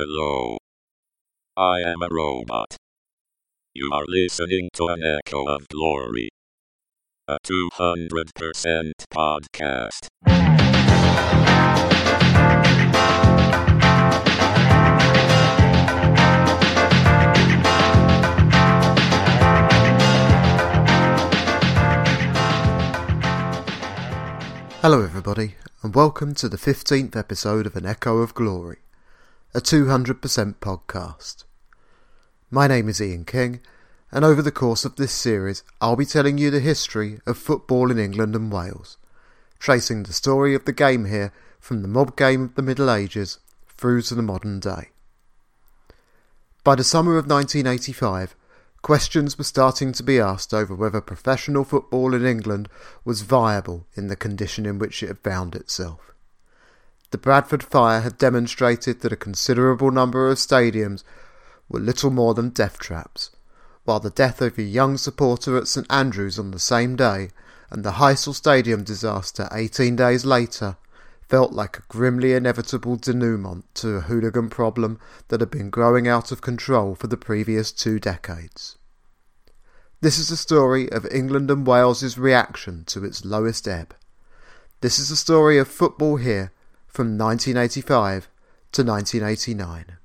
Hello. I am a robot. You are listening to an echo of glory. A 200% podcast. Hello, everybody, and welcome to the 15th episode of An Echo of Glory, a 200% podcast. My name is Ian King, and over the course of this series, I'll be telling you the history of football in England and Wales, tracing the story of the game here from the mob game of the Middle Ages through to the modern day. By the summer of 1985, questions were starting to be asked over whether professional football in England was viable in the condition in which it had found itself. The Bradford fire had demonstrated that a considerable number of stadiums were little more than death traps, while the death of a young supporter at St Andrews on the same day and the Heysel Stadium disaster 18 days later felt like a grimly inevitable denouement to a hooligan problem that had been growing out of control for the previous two decades. This is the story of England and Wales's reaction to its lowest ebb. This is the story of football here from 1985 to 1989.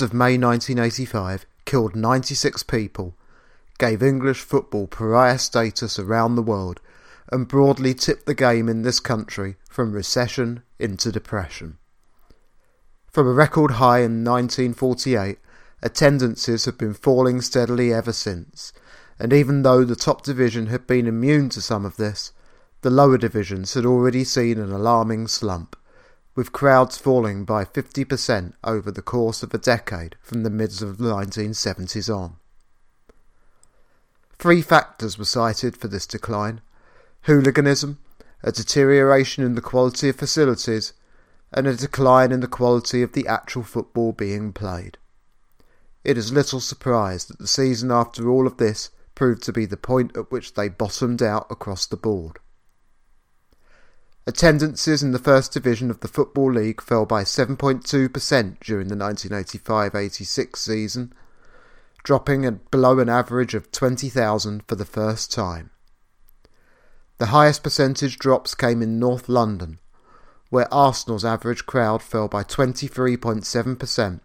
Of May 1985 killed 96 people, gave English football pariah status around the world, and broadly tipped the game in this country from recession into depression. From a record high in 1948, attendances have been falling steadily ever since, and even though the top division had been immune to some of this, the lower divisions had already seen an alarming slump, with crowds falling by 50% over the course of a decade from the mid of the 1970s on. Three factors were cited for this decline hooliganism, a deterioration in the quality of facilities, and a decline in the quality of the actual football being played. It is little surprise that the season after all of this proved to be the point at which they bottomed out across the board. Attendances in the First Division of the Football League fell by 7.2% during the 1985 86 season, dropping at below an average of 20,000 for the first time. The highest percentage drops came in North London, where Arsenal's average crowd fell by 23.7%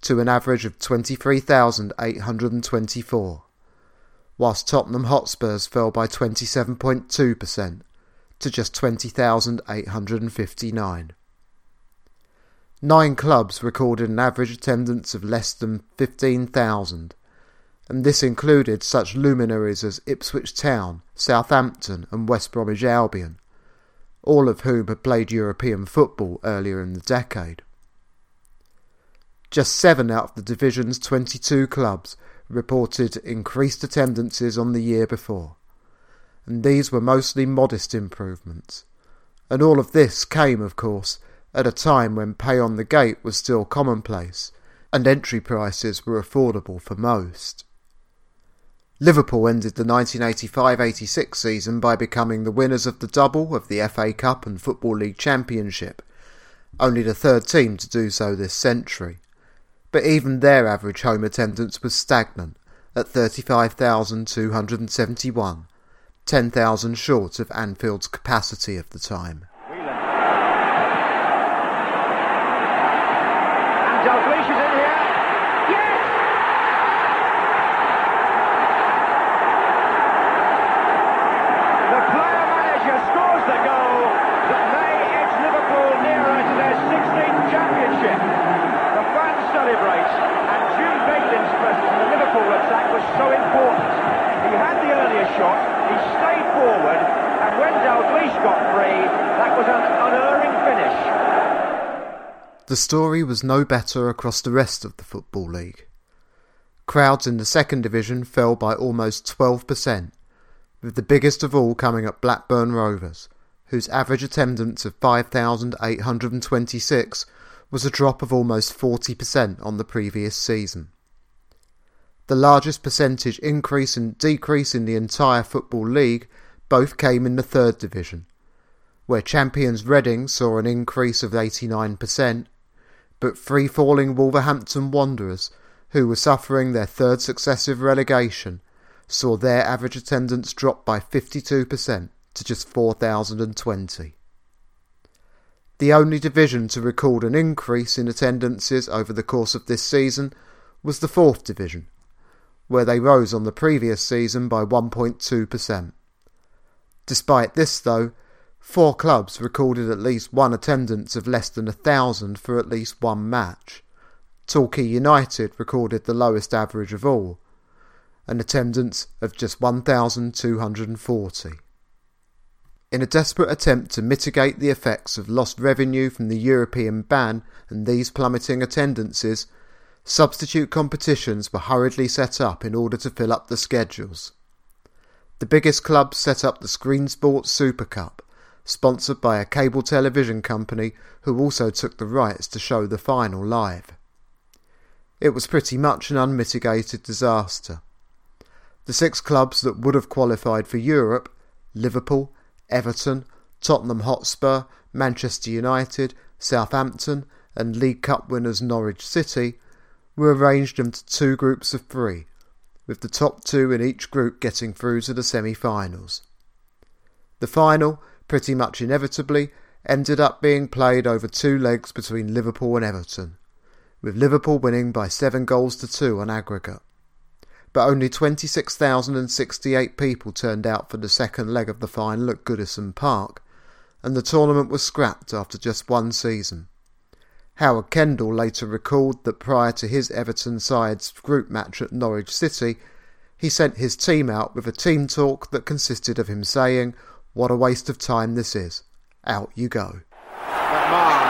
to an average of 23,824, whilst Tottenham Hotspurs fell by 27.2% to just 20,859. Nine clubs recorded an average attendance of less than 15,000, and this included such luminaries as Ipswich Town, Southampton, and West Bromwich Albion, all of whom had played European football earlier in the decade. Just seven out of the division's 22 clubs reported increased attendances on the year before and these were mostly modest improvements. And all of this came, of course, at a time when pay on the gate was still commonplace, and entry prices were affordable for most. Liverpool ended the 1985 86 season by becoming the winners of the double of the FA Cup and Football League Championship, only the third team to do so this century. But even their average home attendance was stagnant at 35,271 10,000 short of Anfield's capacity of the time. And is in here. Yes! The player manager scores the goal. three. That was an unerring finish. The story was no better across the rest of the Football League. Crowds in the second division fell by almost 12%, with the biggest of all coming at Blackburn Rovers, whose average attendance of 5,826 was a drop of almost 40% on the previous season. The largest percentage increase and decrease in the entire Football League both came in the third division, where champions Reading saw an increase of 89%, but free falling Wolverhampton Wanderers, who were suffering their third successive relegation, saw their average attendance drop by 52% to just 4,020. The only division to record an increase in attendances over the course of this season was the fourth division, where they rose on the previous season by 1.2%. Despite this, though, four clubs recorded at least one attendance of less than a thousand for at least one match. Torquay United recorded the lowest average of all, an attendance of just 1,240. In a desperate attempt to mitigate the effects of lost revenue from the European ban and these plummeting attendances, substitute competitions were hurriedly set up in order to fill up the schedules. The biggest clubs set up the Screen Sports Super Cup, sponsored by a cable television company who also took the rights to show the final live. It was pretty much an unmitigated disaster. The six clubs that would have qualified for Europe Liverpool, Everton, Tottenham Hotspur, Manchester United, Southampton, and League Cup winners Norwich City were arranged into two groups of three, with the top two in each group getting through to the semi finals. The final, pretty much inevitably, ended up being played over two legs between Liverpool and Everton, with Liverpool winning by seven goals to two on aggregate. But only 26,068 people turned out for the second leg of the final at Goodison Park, and the tournament was scrapped after just one season. Howard Kendall later recalled that prior to his Everton side's group match at Norwich City, he sent his team out with a team talk that consisted of him saying, What a waste of time this is. Out you go. McMahon.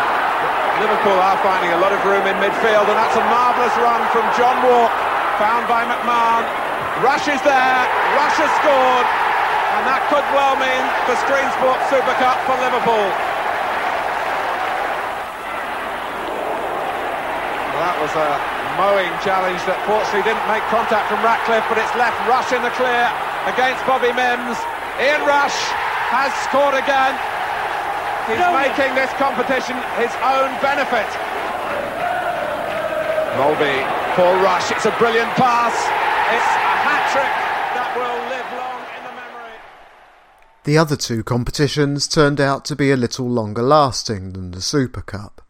Liverpool are finding a lot of room in midfield, and that's a marvellous run from John Wark, found by McMahon. Rush is there, Rush has scored, and that could well mean the Screen Sports Super Cup for Liverpool. That was a mowing challenge that fortunately didn't make contact from Ratcliffe, but it's left Rush in the clear against Bobby Mimms. Ian Rush has scored again. He's making this competition his own benefit. Molby for Rush. It's a brilliant pass. It's a hat trick that will live long in the memory. The other two competitions turned out to be a little longer lasting than the Super Cup.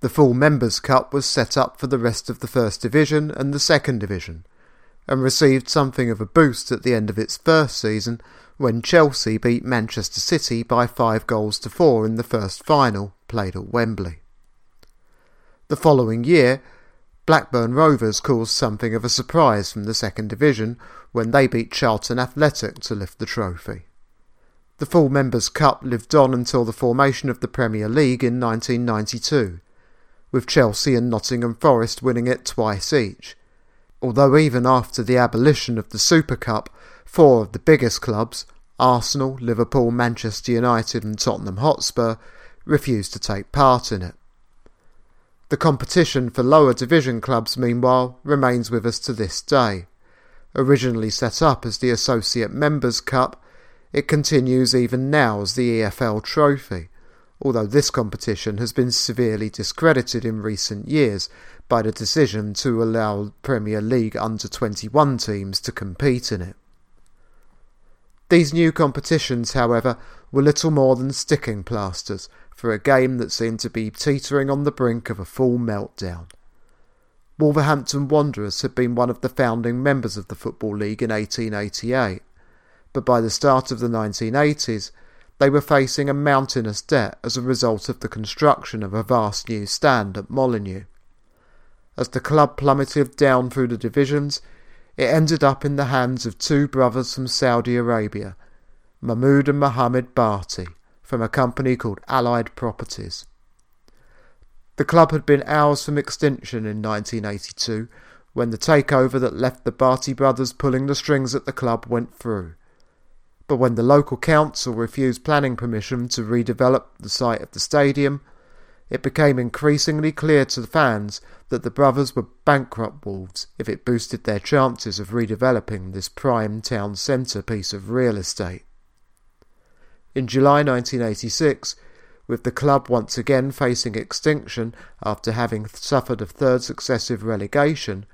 The full Members' Cup was set up for the rest of the First Division and the Second Division, and received something of a boost at the end of its first season when Chelsea beat Manchester City by five goals to four in the first final, played at Wembley. The following year, Blackburn Rovers caused something of a surprise from the Second Division when they beat Charlton Athletic to lift the trophy. The full Members' Cup lived on until the formation of the Premier League in 1992, with Chelsea and Nottingham Forest winning it twice each. Although even after the abolition of the Super Cup, four of the biggest clubs, Arsenal, Liverpool, Manchester United and Tottenham Hotspur, refused to take part in it. The competition for lower division clubs, meanwhile, remains with us to this day. Originally set up as the Associate Members' Cup, it continues even now as the EFL Trophy, although this competition has been severely discredited in recent years by the decision to allow Premier League under 21 teams to compete in it. These new competitions, however, were little more than sticking plasters for a game that seemed to be teetering on the brink of a full meltdown. Wolverhampton Wanderers had been one of the founding members of the Football League in 1888, but by the start of the 1980s they were facing a mountainous debt as a result of the construction of a vast new stand at Molineux. As the club plummeted down through the divisions, it ended up in the hands of two brothers from Saudi Arabia, Mahmoud and Mohammed Bhatti, from a company called Allied Properties. The club had been hours from extinction in 1982 when the takeover that left the Bhatti brothers pulling the strings at the club went through. But when the local council refused planning permission to redevelop the site of the stadium, it became increasingly clear to the fans that the brothers were bankrupt wolves if it boosted their chances of redeveloping this prime town centre piece of real estate. In July 1986, with the club once again facing extinction after having suffered a third successive relegation,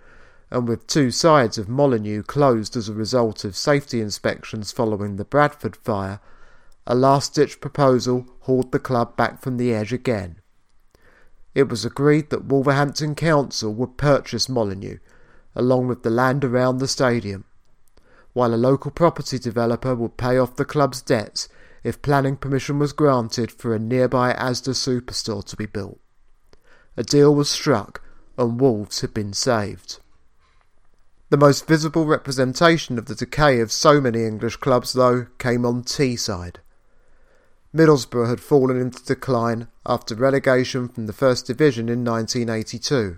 and with two sides of Molineux closed as a result of safety inspections following the Bradford fire, a last ditch proposal hauled the club back from the edge again. It was agreed that Wolverhampton Council would purchase Molineux, along with the land around the stadium, while a local property developer would pay off the club's debts if planning permission was granted for a nearby Asda superstore to be built. A deal was struck and Wolves had been saved. The most visible representation of the decay of so many English clubs, though, came on Teesside. Middlesbrough had fallen into decline after relegation from the First Division in 1982,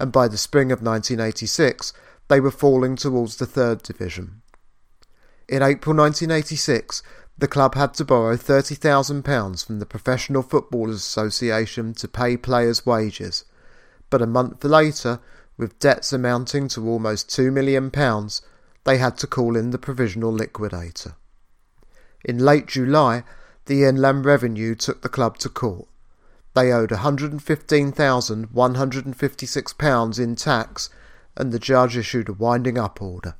and by the spring of 1986 they were falling towards the Third Division. In April 1986, the club had to borrow £30,000 from the Professional Footballers Association to pay players' wages, but a month later, with debts amounting to almost £2 million, they had to call in the provisional liquidator. In late July, the Inland Revenue took the club to court. They owed £115,156 in tax, and the judge issued a winding up order.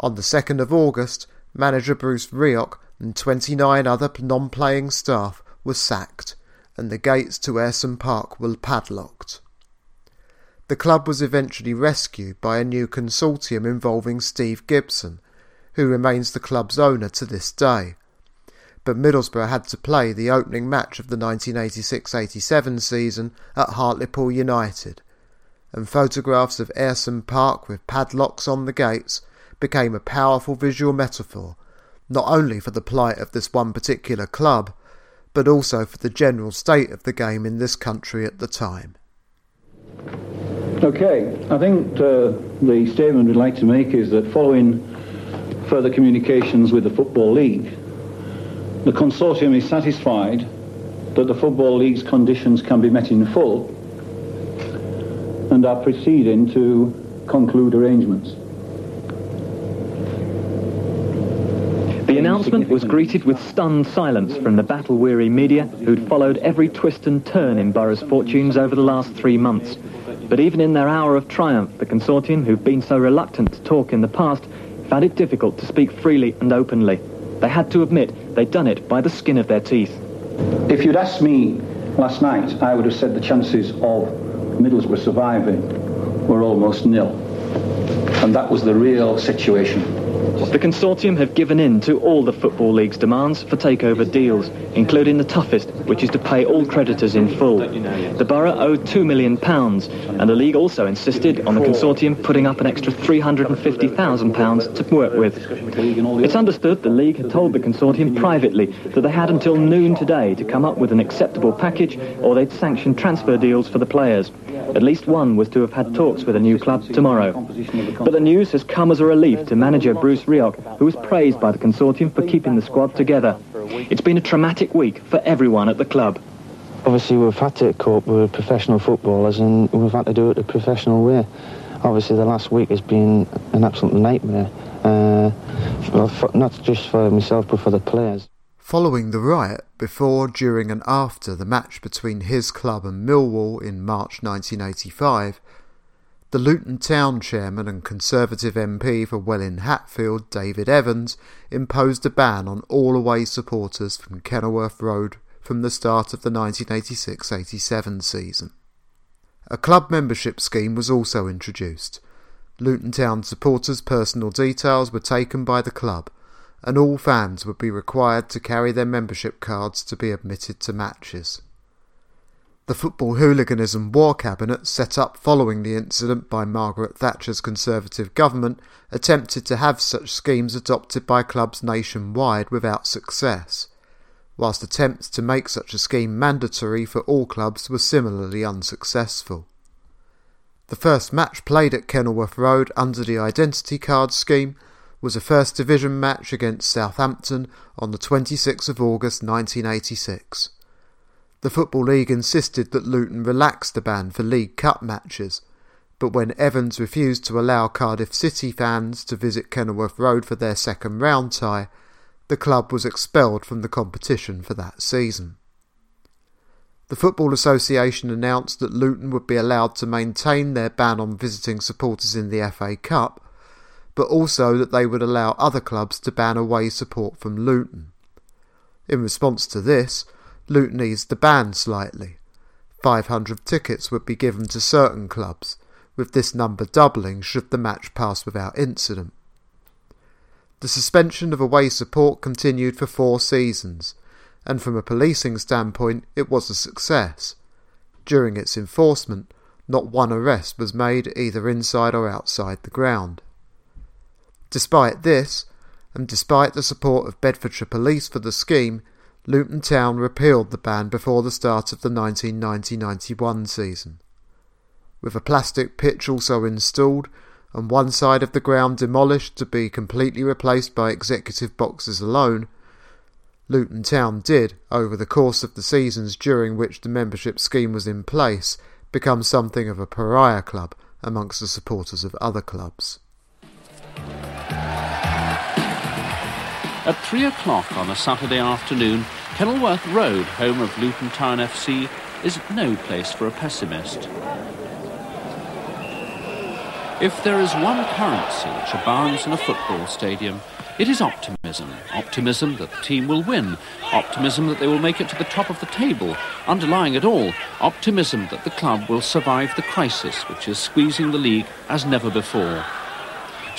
On the 2nd of August, manager Bruce Rioch and 29 other non playing staff were sacked, and the gates to Ayresome Park were padlocked. The club was eventually rescued by a new consortium involving Steve Gibson, who remains the club's owner to this day but Middlesbrough had to play the opening match of the 1986-87 season at Hartlepool United, and photographs of Ayresome Park with padlocks on the gates became a powerful visual metaphor, not only for the plight of this one particular club, but also for the general state of the game in this country at the time. Okay, I think uh, the statement we'd like to make is that following further communications with the Football League, the consortium is satisfied that the Football League's conditions can be met in full and are proceeding to conclude arrangements. The announcement was greeted with stunned silence from the battle-weary media who'd followed every twist and turn in Boro's fortunes over the last three months. But even in their hour of triumph, the consortium, who've been so reluctant to talk in the past, found it difficult to speak freely and openly. They had to admit they'd done it by the skin of their teeth. If you'd asked me last night, I would have said the chances of Middlesbrough surviving were almost nil. And that was the real situation. The consortium have given in to all the Football League's demands for takeover deals, including the toughest, which is to pay all creditors in full. The Boro owed £2 million, and the league also insisted on the consortium putting up an extra £350,000 to work with. It's understood the league had told the consortium privately that they had until noon today to come up with an acceptable package or they'd sanction transfer deals for the players. At least one was to have had talks with a new club tomorrow. But the news has come as a relief to manager Bruce Rioch, who was praised by the consortium for keeping the squad together. It's been a traumatic week for everyone at the club. Obviously, we've had to cope with professional footballers and we've had to do it the professional way. Obviously, the last week has been an absolute nightmare, uh, not just for myself but for the players. Following the riot, before, during, and after the match between his club and Millwall in March 1985, the Luton Town chairman and Conservative MP for Welwyn Hatfield, David Evans, imposed a ban on all away supporters from Kenilworth Road from the start of the 1986 87 season. A club membership scheme was also introduced. Luton Town supporters' personal details were taken by the club and all fans would be required to carry their membership cards to be admitted to matches. The Football Hooliganism War Cabinet, set up following the incident by Margaret Thatcher's Conservative government, attempted to have such schemes adopted by clubs nationwide without success. whilst attempts to make such a scheme mandatory for all clubs were similarly unsuccessful. The first match played at Kenilworth Road under the identity card scheme was a First Division match against Southampton on the 26th of August 1986. The Football League insisted that Luton relax the ban for League Cup matches, but when Evans refused to allow Cardiff City fans to visit Kenilworth Road for their second round tie, the club was expelled from the competition for that season. The Football Association announced that Luton would be allowed to maintain their ban on visiting supporters in the FA Cup, but also that they would allow other clubs to ban away support from Luton. In response to this, Luton eased the ban slightly. 500 tickets would be given to certain clubs, with this number doubling should the match pass without incident. The suspension of away support continued for four seasons, and from a policing standpoint, it was a success. During its enforcement, not one arrest was made either inside or outside the ground. Despite this, and despite the support of Bedfordshire Police for the scheme, Luton Town repealed the ban before the start of the 1990-91 season with a plastic pitch also installed and one side of the ground demolished to be completely replaced by executive boxes alone, Luton Town did, over the course of the seasons during which the membership scheme was in place, become something of a pariah club amongst the supporters of other clubs. At three o'clock on a Saturday afternoon, Kenilworth Road, home of Luton Town FC, is no place for a pessimist. If there is one currency which abounds in a football stadium, it is optimism. Optimism that the team will win. Optimism that they will make it to the top of the table. Underlying it all, optimism that the club will survive the crisis which is squeezing the league as never before.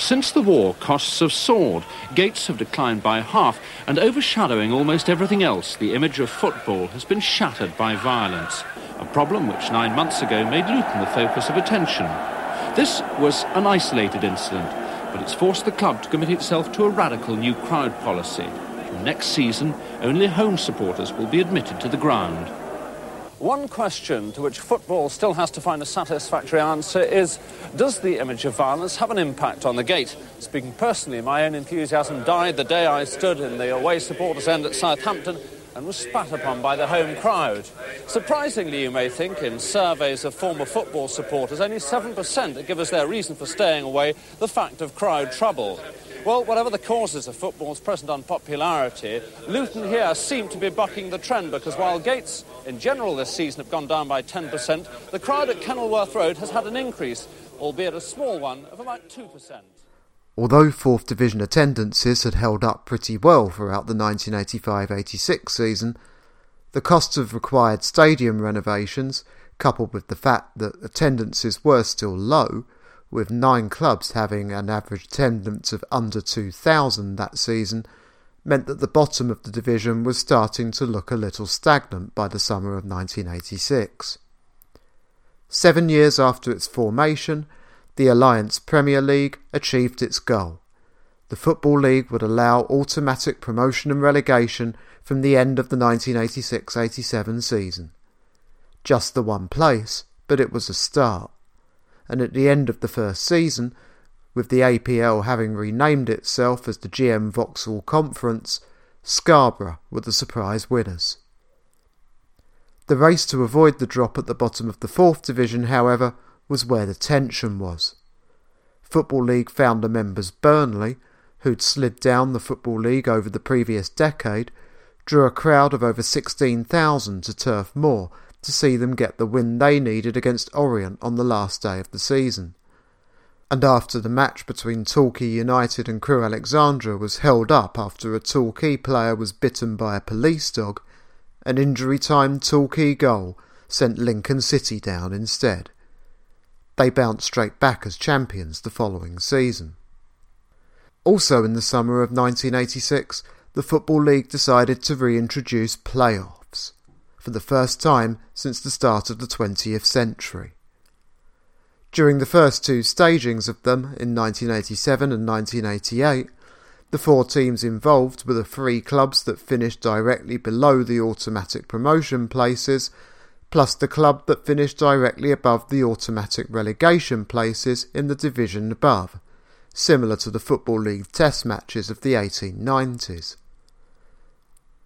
Since the war, costs have soared, gates have declined by half, and overshadowing almost everything else, the image of football has been shattered by violence. A problem which nine months ago made Luton the focus of attention. This was an isolated incident, but it's forced the club to commit itself to a radical new crowd policy. From next season, only home supporters will be admitted to the ground. One question to which football still has to find a satisfactory answer is Does the image of violence have an impact on the gate? Speaking personally, my own enthusiasm died the day I stood in the away supporters' end at Southampton and was spat upon by the home crowd. Surprisingly, you may think, in surveys of former football supporters, only 7% give us their reason for staying away the fact of crowd trouble. Well, whatever the causes of football's present unpopularity, Luton here seem to be bucking the trend because while gates in general this season have gone down by 10%, the crowd at Kenilworth Road has had an increase, albeit a small one, of about 2%. Although 4th Division attendances had held up pretty well throughout the 1985-86 season, the costs of required stadium renovations, coupled with the fact that attendances were still low, with nine clubs having an average attendance of under 2,000 that season, meant that the bottom of the division was starting to look a little stagnant by the summer of 1986. Seven years after its formation, the Alliance Premier League achieved its goal. The Football League would allow automatic promotion and relegation from the end of the 1986 87 season. Just the one place, but it was a start. And at the end of the first season, with the APL having renamed itself as the GM Vauxhall Conference, Scarborough were the surprise winners. The race to avoid the drop at the bottom of the fourth division, however, was where the tension was. Football League founder members Burnley, who'd slid down the Football League over the previous decade, drew a crowd of over 16,000 to Turf Moor to see them get the win they needed against Orient on the last day of the season. And after the match between Torquay United and Crewe Alexandra was held up after a Torquay player was bitten by a police dog, an injury time Torquay goal sent Lincoln City down instead. They bounced straight back as champions the following season. Also in the summer of 1986, the Football League decided to reintroduce playoffs, for the first time since the start of the 20th century. During the first two stagings of them in 1987 and 1988, The four teams involved were the three clubs that finished directly below the automatic promotion places, plus the club that finished directly above the automatic relegation places in the division above, similar to the Football League test matches of the 1890s.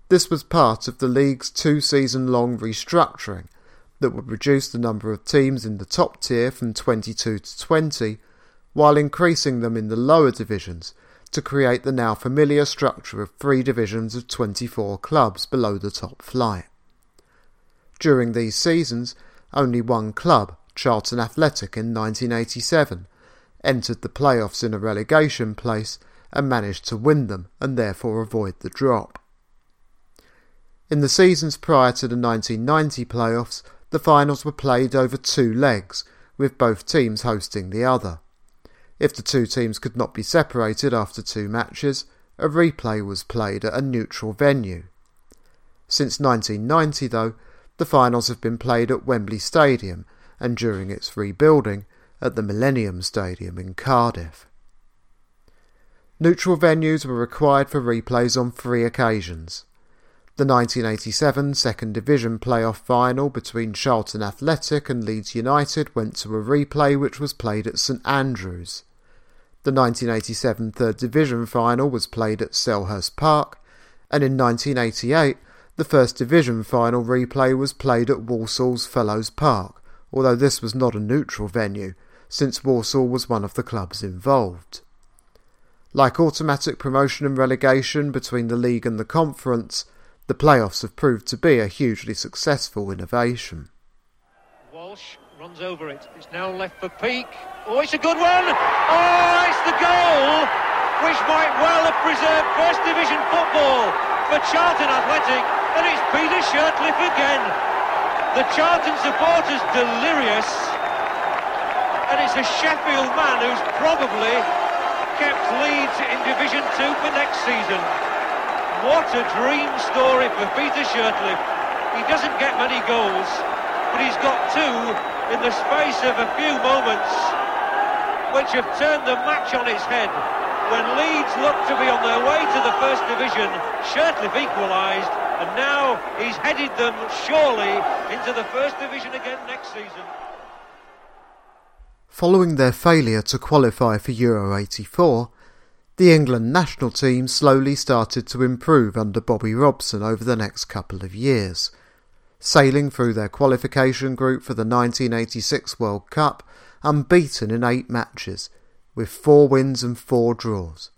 This was part of the league's two season long restructuring that would reduce the number of teams in the top tier from 22 to 20, while increasing them in the lower divisions to create the now familiar structure of three divisions of 24 clubs below the top flight. During these seasons, only one club, Charlton Athletic in 1987, entered the playoffs in a relegation place and managed to win them and therefore avoid the drop. In the seasons prior to the 1990 playoffs, the finals were played over two legs, with both teams hosting the other. If the two teams could not be separated after two matches, a replay was played at a neutral venue. Since 1990, though, the finals have been played at Wembley Stadium and during its rebuilding at the Millennium Stadium in Cardiff. Neutral venues were required for replays on three occasions. The 1987 Second Division playoff final between Charlton Athletic and Leeds United went to a replay which was played at St Andrews. The 1987 Third Division final was played at Selhurst Park, and in 1988 the First Division final replay was played at Walsall's Fellows Park, although this was not a neutral venue, since Walsall was one of the clubs involved. Like automatic promotion and relegation between the league and the conference, the playoffs have proved to be a hugely successful innovation. Walsh runs over it. It's now left for Peake. Oh, it's a good one! Oh, it's the goal which might well have preserved First Division football for Charlton Athletic, and it's Peter Shirtliff again. The Charlton supporters delirious, and it's a Sheffield man who's probably kept Leeds in Division 2 for next season. What a dream story for Peter Shirtliff. He doesn't get many goals, but he's got two in the space of a few moments, which have turned the match on its head. When Leeds looked to be on their way to the First Division, Shirtliff equalised, and now he's headed them surely into the First Division again next season. Following their failure to qualify for Euro 84, the England national team slowly started to improve under Bobby Robson over the next couple of years, sailing through their qualification group for the 1986 World Cup unbeaten in eight matches, with four wins and four draws.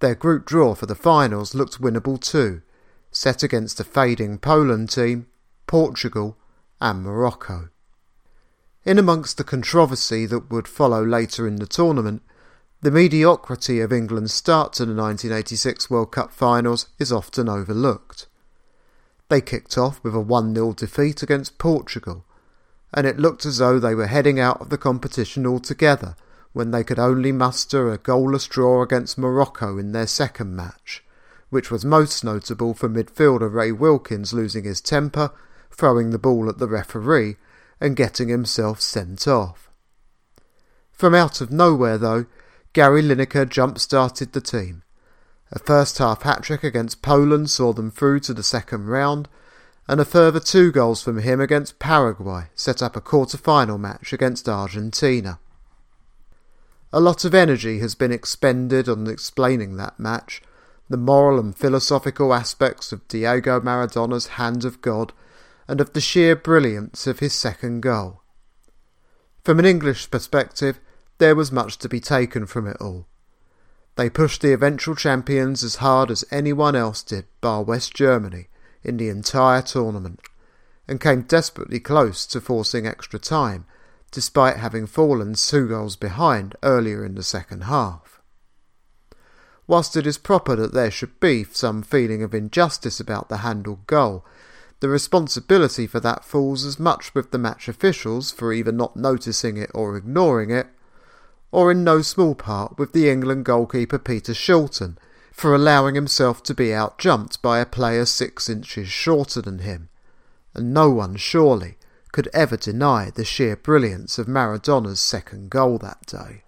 Their group draw for the finals looked winnable too, set against a fading Poland team, Portugal, and Morocco. In amongst the controversy that would follow later in the tournament, the mediocrity of England's start to the 1986 World Cup finals is often overlooked. They kicked off with a 1 0 defeat against Portugal, and it looked as though they were heading out of the competition altogether when they could only muster a goalless draw against Morocco in their second match, which was most notable for midfielder Ray Wilkins losing his temper, throwing the ball at the referee, and getting himself sent off. From out of nowhere, though, Gary Lineker jump-started the team. A first-half hat-trick against Poland saw them through to the second round, and a further two goals from him against Paraguay set up a quarter-final match against Argentina. A lot of energy has been expended on explaining that match, the moral and philosophical aspects of Diego Maradona's hand of God, and of the sheer brilliance of his second goal. From an English perspective, there was much to be taken from it all. They pushed the eventual champions as hard as anyone else did, bar West Germany, in the entire tournament, and came desperately close to forcing extra time, despite having fallen two goals behind earlier in the second half. Whilst it is proper that there should be some feeling of injustice about the handled goal, the responsibility for that falls as much with the match officials for either not noticing it or ignoring it, or in no small part with the England goalkeeper Peter Shilton for allowing himself to be outjumped by a player six inches shorter than him, and no one surely could ever deny the sheer brilliance of Maradona's second goal that day.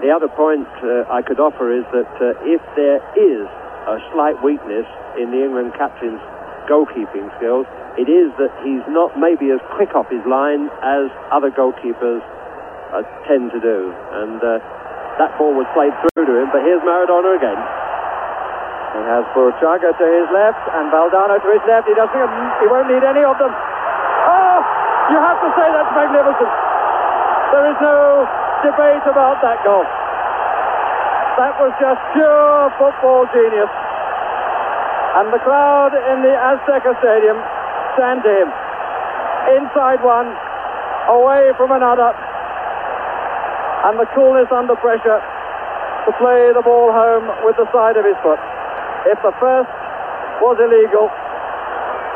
The other point uh, I could offer is that uh, if there is a slight weakness in the England captain's goalkeeping skills, it is that he's not maybe as quick off his line as other goalkeepers uh, tend to do. And uh, that ball was played through to him, but here's Maradona again. He has Burruchaga to his left and Valdano to his left. He doesn't. He won't need any of them. Oh, you have to say that's magnificent. There is no debate about that goal. That was just pure football genius. And the crowd in the Azteca Stadium stand to him. Inside one, away from another, and the coolness under pressure to play the ball home with the side of his foot. If the first was illegal,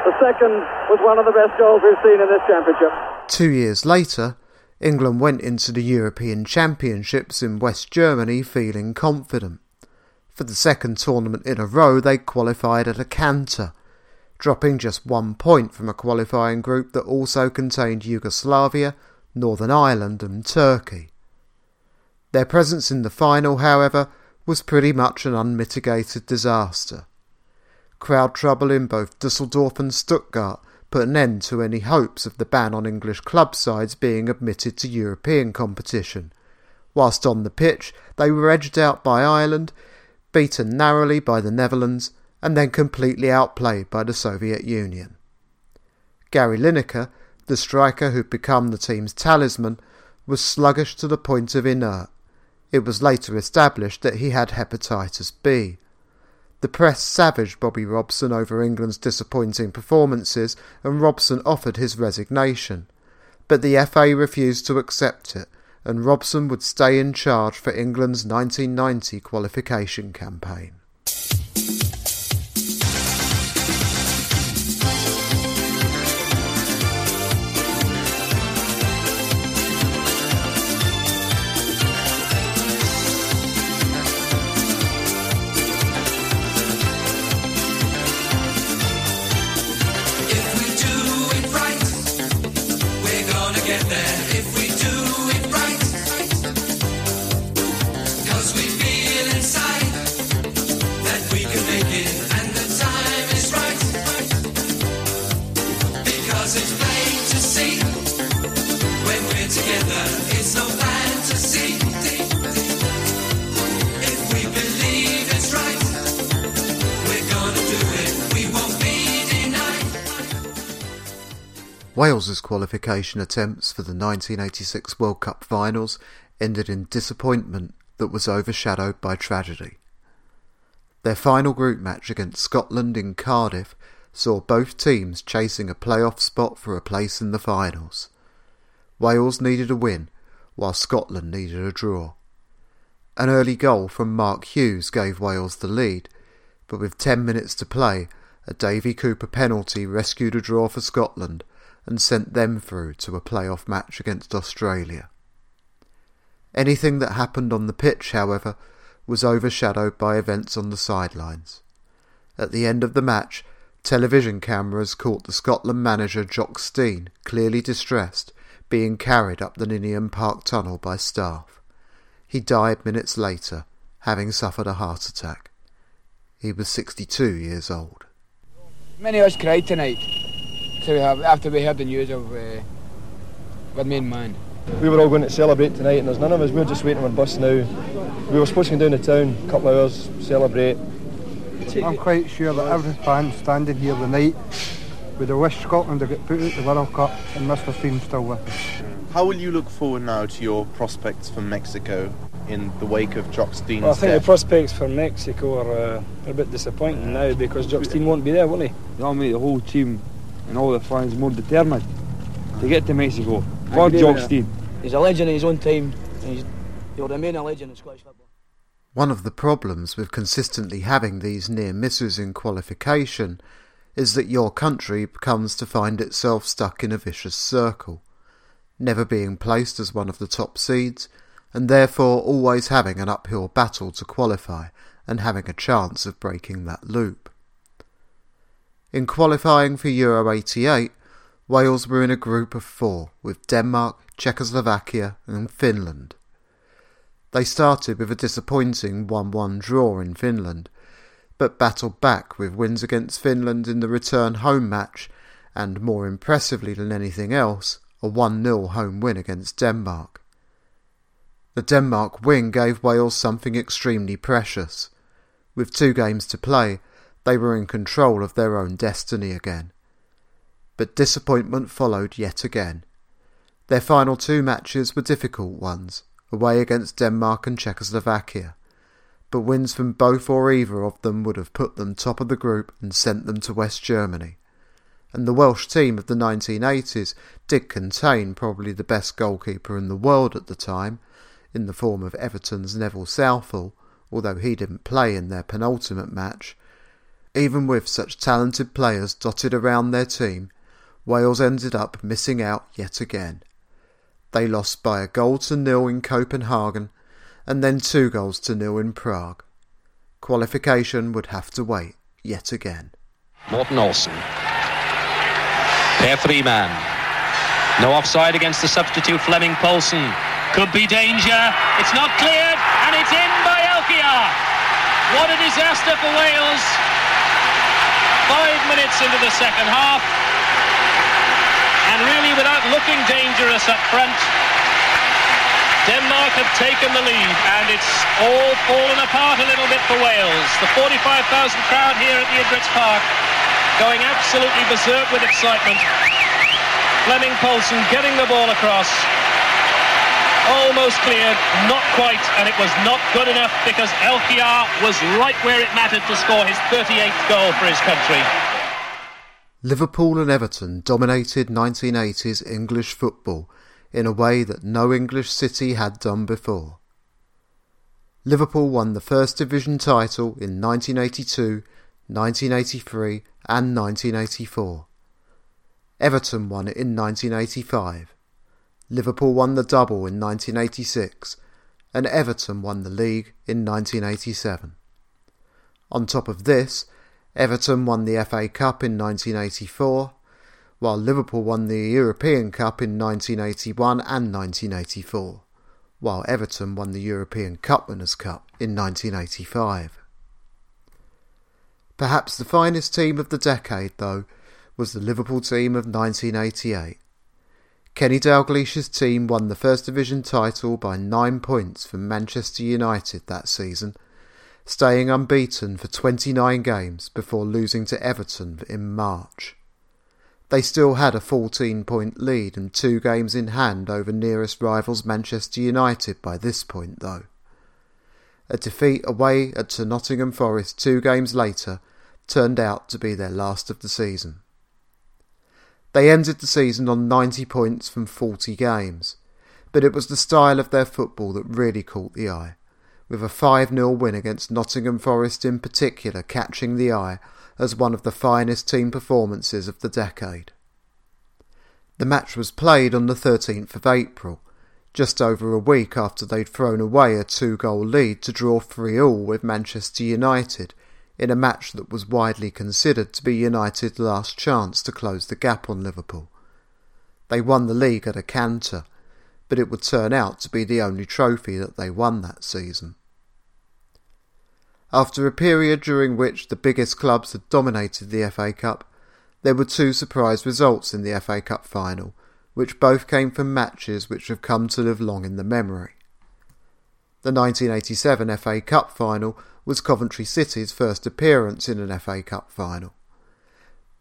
the second was one of the best goals we've seen in this championship. Two years later, England went into the European Championships in West Germany feeling confident. For the second tournament in a row, they qualified at a canter, dropping just one point from a qualifying group that also contained Yugoslavia, Northern Ireland, and Turkey. Their presence in the final, however, was pretty much an unmitigated disaster. Crowd trouble in both Dusseldorf and Stuttgart put an end to any hopes of the ban on English club sides being admitted to European competition. Whilst on the pitch, they were edged out by Ireland, beaten narrowly by the Netherlands, and then completely outplayed by the Soviet Union. Gary Lineker, the striker who'd become the team's talisman, was sluggish to the point of inert. It was later established that he had hepatitis B. The press savaged Bobby Robson over England's disappointing performances, and Robson offered his resignation. But the FA refused to accept it, and Robson would stay in charge for England's 1990 qualification campaign. Wales's qualification attempts for the 1986 World Cup finals ended in disappointment that was overshadowed by tragedy. Their final group match against Scotland in Cardiff saw both teams chasing a playoff spot for a place in the finals. Wales needed a win, while Scotland needed a draw. An early goal from Mark Hughes gave Wales the lead, but with 10 minutes to play, a Davy Cooper penalty rescued a draw for Scotland and sent them through to a playoff match against Australia. Anything that happened on the pitch, however, was overshadowed by events on the sidelines. At the end of the match, television cameras caught the Scotland manager Jock Stein, clearly distressed, being carried up the Ninian Park tunnel by staff. He died minutes later, having suffered a heart attack. He was 62 years old. Many of us cried tonight we have, after we heard the news of uh, our main man. We were all going to celebrate tonight, and there's none of us. We are just waiting on bus now. We were supposed to go down to town a couple of hours, celebrate. I'm quite sure that every fan standing here tonight would have wished Scotland to get put out the World Cup, and Mr. Stein's still with us. How will you look forward now to your prospects for Mexico in the wake of Jock Stein's well, I think death? the prospects for Mexico are, uh, are a bit disappointing now because Jock Stein won't be there, will he? You know, mate, the whole team and all the fans more determined to get to Mexico for Jock Stein. He's a legend in his own time. He's, he'll remain a legend in Scottish football. One of the problems with consistently having these near misses in qualification is that your country comes to find itself stuck in a vicious circle, never being placed as one of the top seeds, and therefore always having an uphill battle to qualify and having a chance of breaking that loop. In qualifying for Euro 88, Wales were in a group of four with Denmark, Czechoslovakia, and Finland. They started with a disappointing 1 1 draw in Finland, but battled back with wins against Finland in the return home match and, more impressively than anything else, a 1 0 home win against Denmark. The Denmark win gave Wales something extremely precious. With two games to play, they were in control of their own destiny again. But disappointment followed yet again. Their final two matches were difficult ones, away against Denmark and Czechoslovakia, but wins from both or either of them would have put them top of the group and sent them to West Germany. And the Welsh team of the 1980s did contain probably the best goalkeeper in the world at the time, in the form of Everton's Neville Southall, although he didn't play in their penultimate match. Even with such talented players dotted around their team, Wales ended up missing out yet again. They lost by a goal to nil in Copenhagen and then two goals to nil in Prague. Qualification would have to wait yet again. Morten Olsen. Per Frimann. No offside against the substitute Flemming Poulsen. Could be danger. It's not cleared and it's in by Elkjær. What a disaster for Wales. Five minutes into the second half. And really without looking dangerous up front, Denmark have taken the lead and it's all fallen apart a little bit for Wales. The 45,000 crowd here at the Idrits Park going absolutely berserk with excitement. Flemming Poulsen getting the ball across. Almost cleared, not quite, and it was not good enough because El Elkjær was right where it mattered to score his 38th goal for his country. Liverpool and Everton dominated 1980s English football in a way that no English city had done before. Liverpool won the First Division title in 1982, 1983 and 1984. Everton won it in 1985. Liverpool won the double in 1986 and Everton won the league in 1987. On top of this, Everton won the FA Cup in 1984 while Liverpool won the European Cup in 1981 and 1984, while Everton won the European Cup Winners' Cup in 1985. Perhaps the finest team of the decade, though, was the Liverpool team of 1988. Kenny Dalglish's team won the First Division title by nine points from Manchester United that season, staying unbeaten for 29 games before losing to Everton in March. They still had a 14 point lead and two games in hand over nearest rivals Manchester United by this point, though. A defeat away at Nottingham Forest two games later turned out to be their last of the season. They ended the season on 90 points from 40 games, but it was the style of their football that really caught the eye, with a 5 0 win against Nottingham Forest in particular catching the eye as one of the finest team performances of the decade. The match was played on the 13th of April, just over a week after they'd thrown away a two goal lead to draw 3 all with Manchester United in a match that was widely considered to be United's last chance to close the gap on Liverpool. They won the league at a canter, but it would turn out to be the only trophy that they won that season. After a period during which the biggest clubs had dominated the FA Cup, there were two surprise results in the FA Cup final, which both came from matches which have come to live long in the memory. The 1987 FA Cup final was Coventry City's first appearance in an FA Cup final,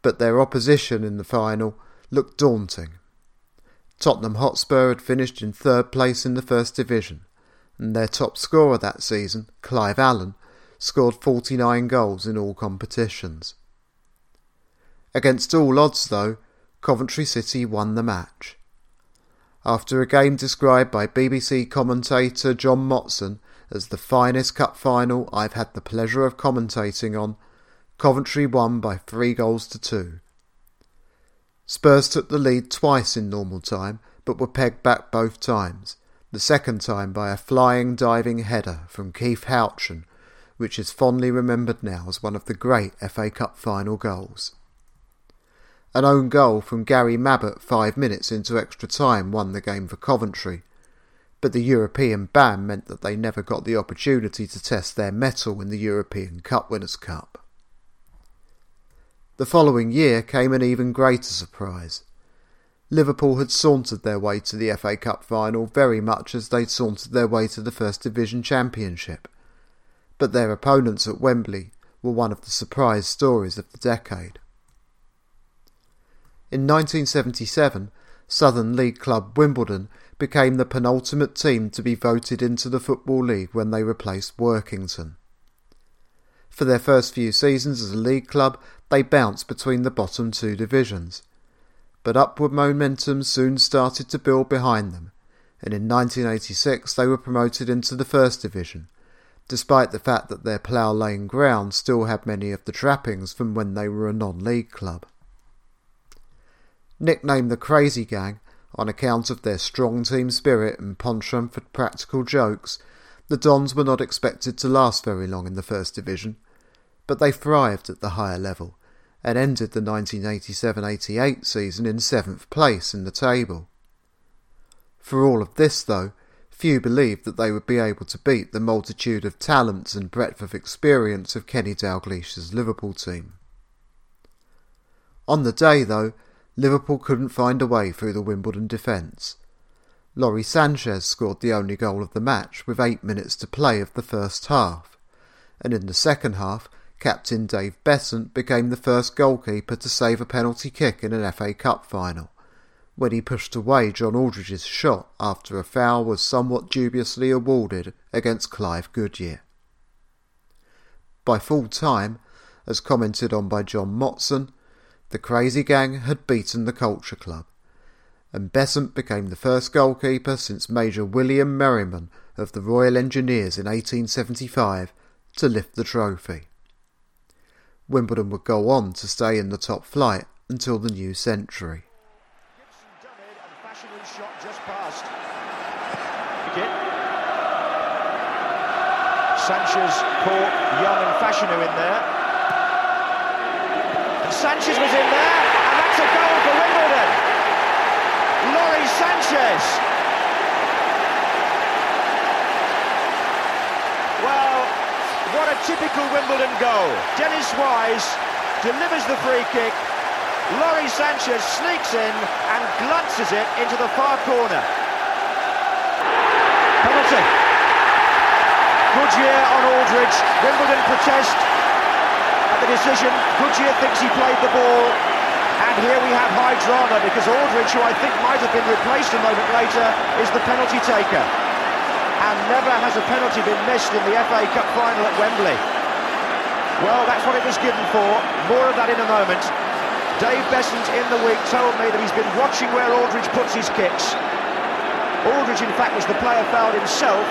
but their opposition in the final looked daunting. Tottenham Hotspur had finished in third place in the First Division, and their top scorer that season, Clive Allen, scored 49 goals in all competitions. Against all odds, though, Coventry City won the match. After a game described by BBC commentator John Motson as the finest cup final I've had the pleasure of commentating on, Coventry won by three goals to two. Spurs took the lead twice in normal time, but were pegged back both times, the second time by a flying diving header from Keith Houchen which is fondly remembered now as one of the great FA Cup final goals. An own goal from Gary Mabbutt five minutes into extra time won the game for Coventry, but the European ban meant that they never got the opportunity to test their mettle in the European Cup Winners' Cup. The following year came an even greater surprise. Liverpool had sauntered their way to the FA Cup final very much as they'd sauntered their way to the First Division Championship, but their opponents at Wembley were one of the surprise stories of the decade. In 1977, Southern League club Wimbledon became the penultimate team to be voted into the Football League when they replaced Workington. For their first few seasons as a league club, they bounced between the bottom two divisions. But upward momentum soon started to build behind them, and in 1986 they were promoted into the First Division, despite the fact that their Plough Lane ground still had many of the trappings from when they were a non league club. Nicknamed the Crazy Gang on account of their strong team spirit and penchant for practical jokes, the Dons were not expected to last very long in the First Division, but they thrived at the higher level and ended the 1987 88 season in seventh place in the table. For all of this, though, few believed that they would be able to beat the multitude of talents and breadth of experience of Kenny Dalglish's Liverpool team. On the day, though, Liverpool couldn't find a way through the Wimbledon defence. Lawrie Sanchez scored the only goal of the match with eight minutes to play of the first half, and in the second half, captain Dave Beasant became the first goalkeeper to save a penalty kick in an FA Cup final, when he pushed away John Aldridge's shot after a foul was somewhat dubiously awarded against Clive Goodyear. By full time, as commented on by John Motson, the Crazy Gang had beaten the Culture Club, and Beasant became the first goalkeeper since Major William Merriman of the Royal Engineers in 1875 to lift the trophy. Wimbledon would go on to stay in the top flight until the new century. Sanchez Young and in there. Sanchez was in there, and that's a goal for Wimbledon. Lawrie Sanchez. Well, what a typical Wimbledon goal. Dennis Wise delivers the free kick. Lawrie Sanchez sneaks in and glances it into the far corner. Penalty. Goodyear on Aldridge. Wimbledon protest the decision. Goodyear thinks he played the ball. And here we have high drama because Aldridge, who I think might have been replaced a moment later, is the penalty taker. And never has a penalty been missed in the FA Cup final at Wembley. Well, that's what it was given for. More of that in a moment. Dave Beasant in the week told me that he's been watching where Aldridge puts his kicks. Aldridge, in fact, was the player fouled himself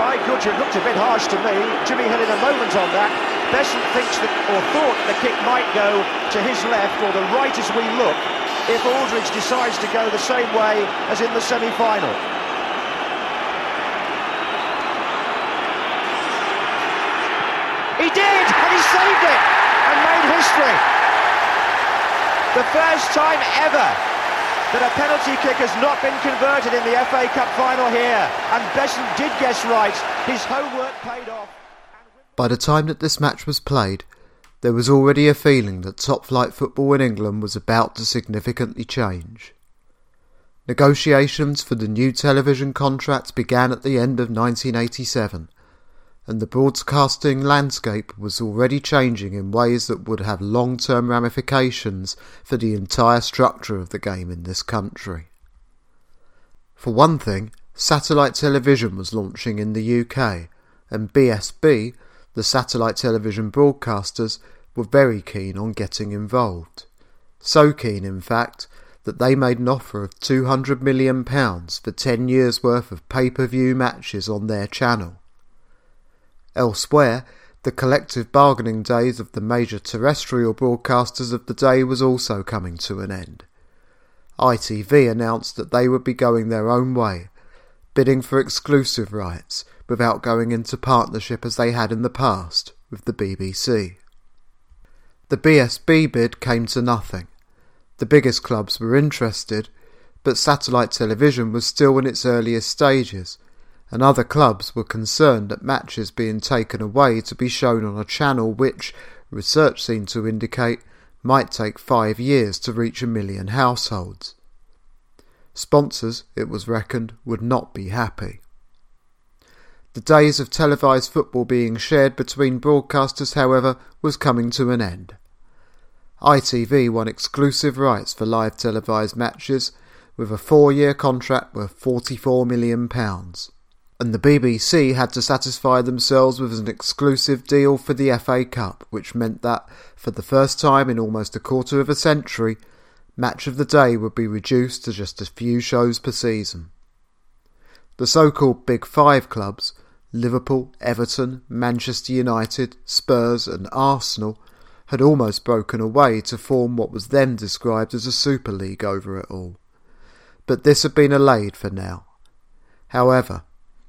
by Goodyear. It looked a bit harsh to me. Jimmy Hill in a moment on that. Beasant thinks that, or thought the kick might go to his left or the right as we look if Aldridge decides to go the same way as in the semi-final. He did, and he saved it and made history. The first time ever that a penalty kick has not been converted in the FA Cup final here. And Beasant did guess right. His homework paid off. By the time that this match was played, there was already a feeling that top flight football in England was about to significantly change. Negotiations for the new television contract began at the end of 1987, and the broadcasting landscape was already changing in ways that would have long term ramifications for the entire structure of the game in this country. For one thing, satellite television was launching in the UK, and BSB the satellite television broadcasters were very keen on getting involved. So keen, in fact, that they made an offer of £200 million for 10 years' worth of pay per view matches on their channel. Elsewhere, the collective bargaining days of the major terrestrial broadcasters of the day was also coming to an end. ITV announced that they would be going their own way, bidding for exclusive rights without going into partnership as they had in the past with the BBC. The BSB bid came to nothing. The biggest clubs were interested, but satellite television was still in its earliest stages, and other clubs were concerned at matches being taken away to be shown on a channel which, research seemed to indicate, might take five years to reach a million households. Sponsors, it was reckoned, would not be happy. The days of televised football being shared between broadcasters, however, was coming to an end. ITV won exclusive rights for live televised matches with a four year contract worth £44 million. And the BBC had to satisfy themselves with an exclusive deal for the FA Cup, which meant that, for the first time in almost a quarter of a century, Match of the Day would be reduced to just a few shows per season. The so called Big Five clubs Liverpool, Everton, Manchester United, Spurs, and Arsenal had almost broken away to form what was then described as a Super League over it all. But this had been allayed for now. However,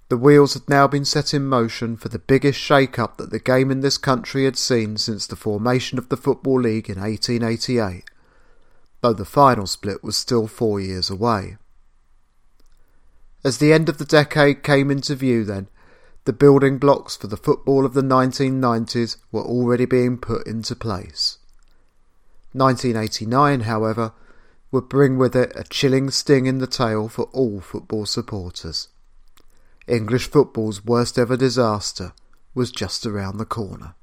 the wheels had now been set in motion for the biggest shake up that the game in this country had seen since the formation of the Football League in 1888, though the final split was still four years away. As the end of the decade came into view, then, the building blocks for the football of the 1990s were already being put into place. 1989, however, would bring with it a chilling sting in the tail for all football supporters. English football's worst ever disaster was just around the corner.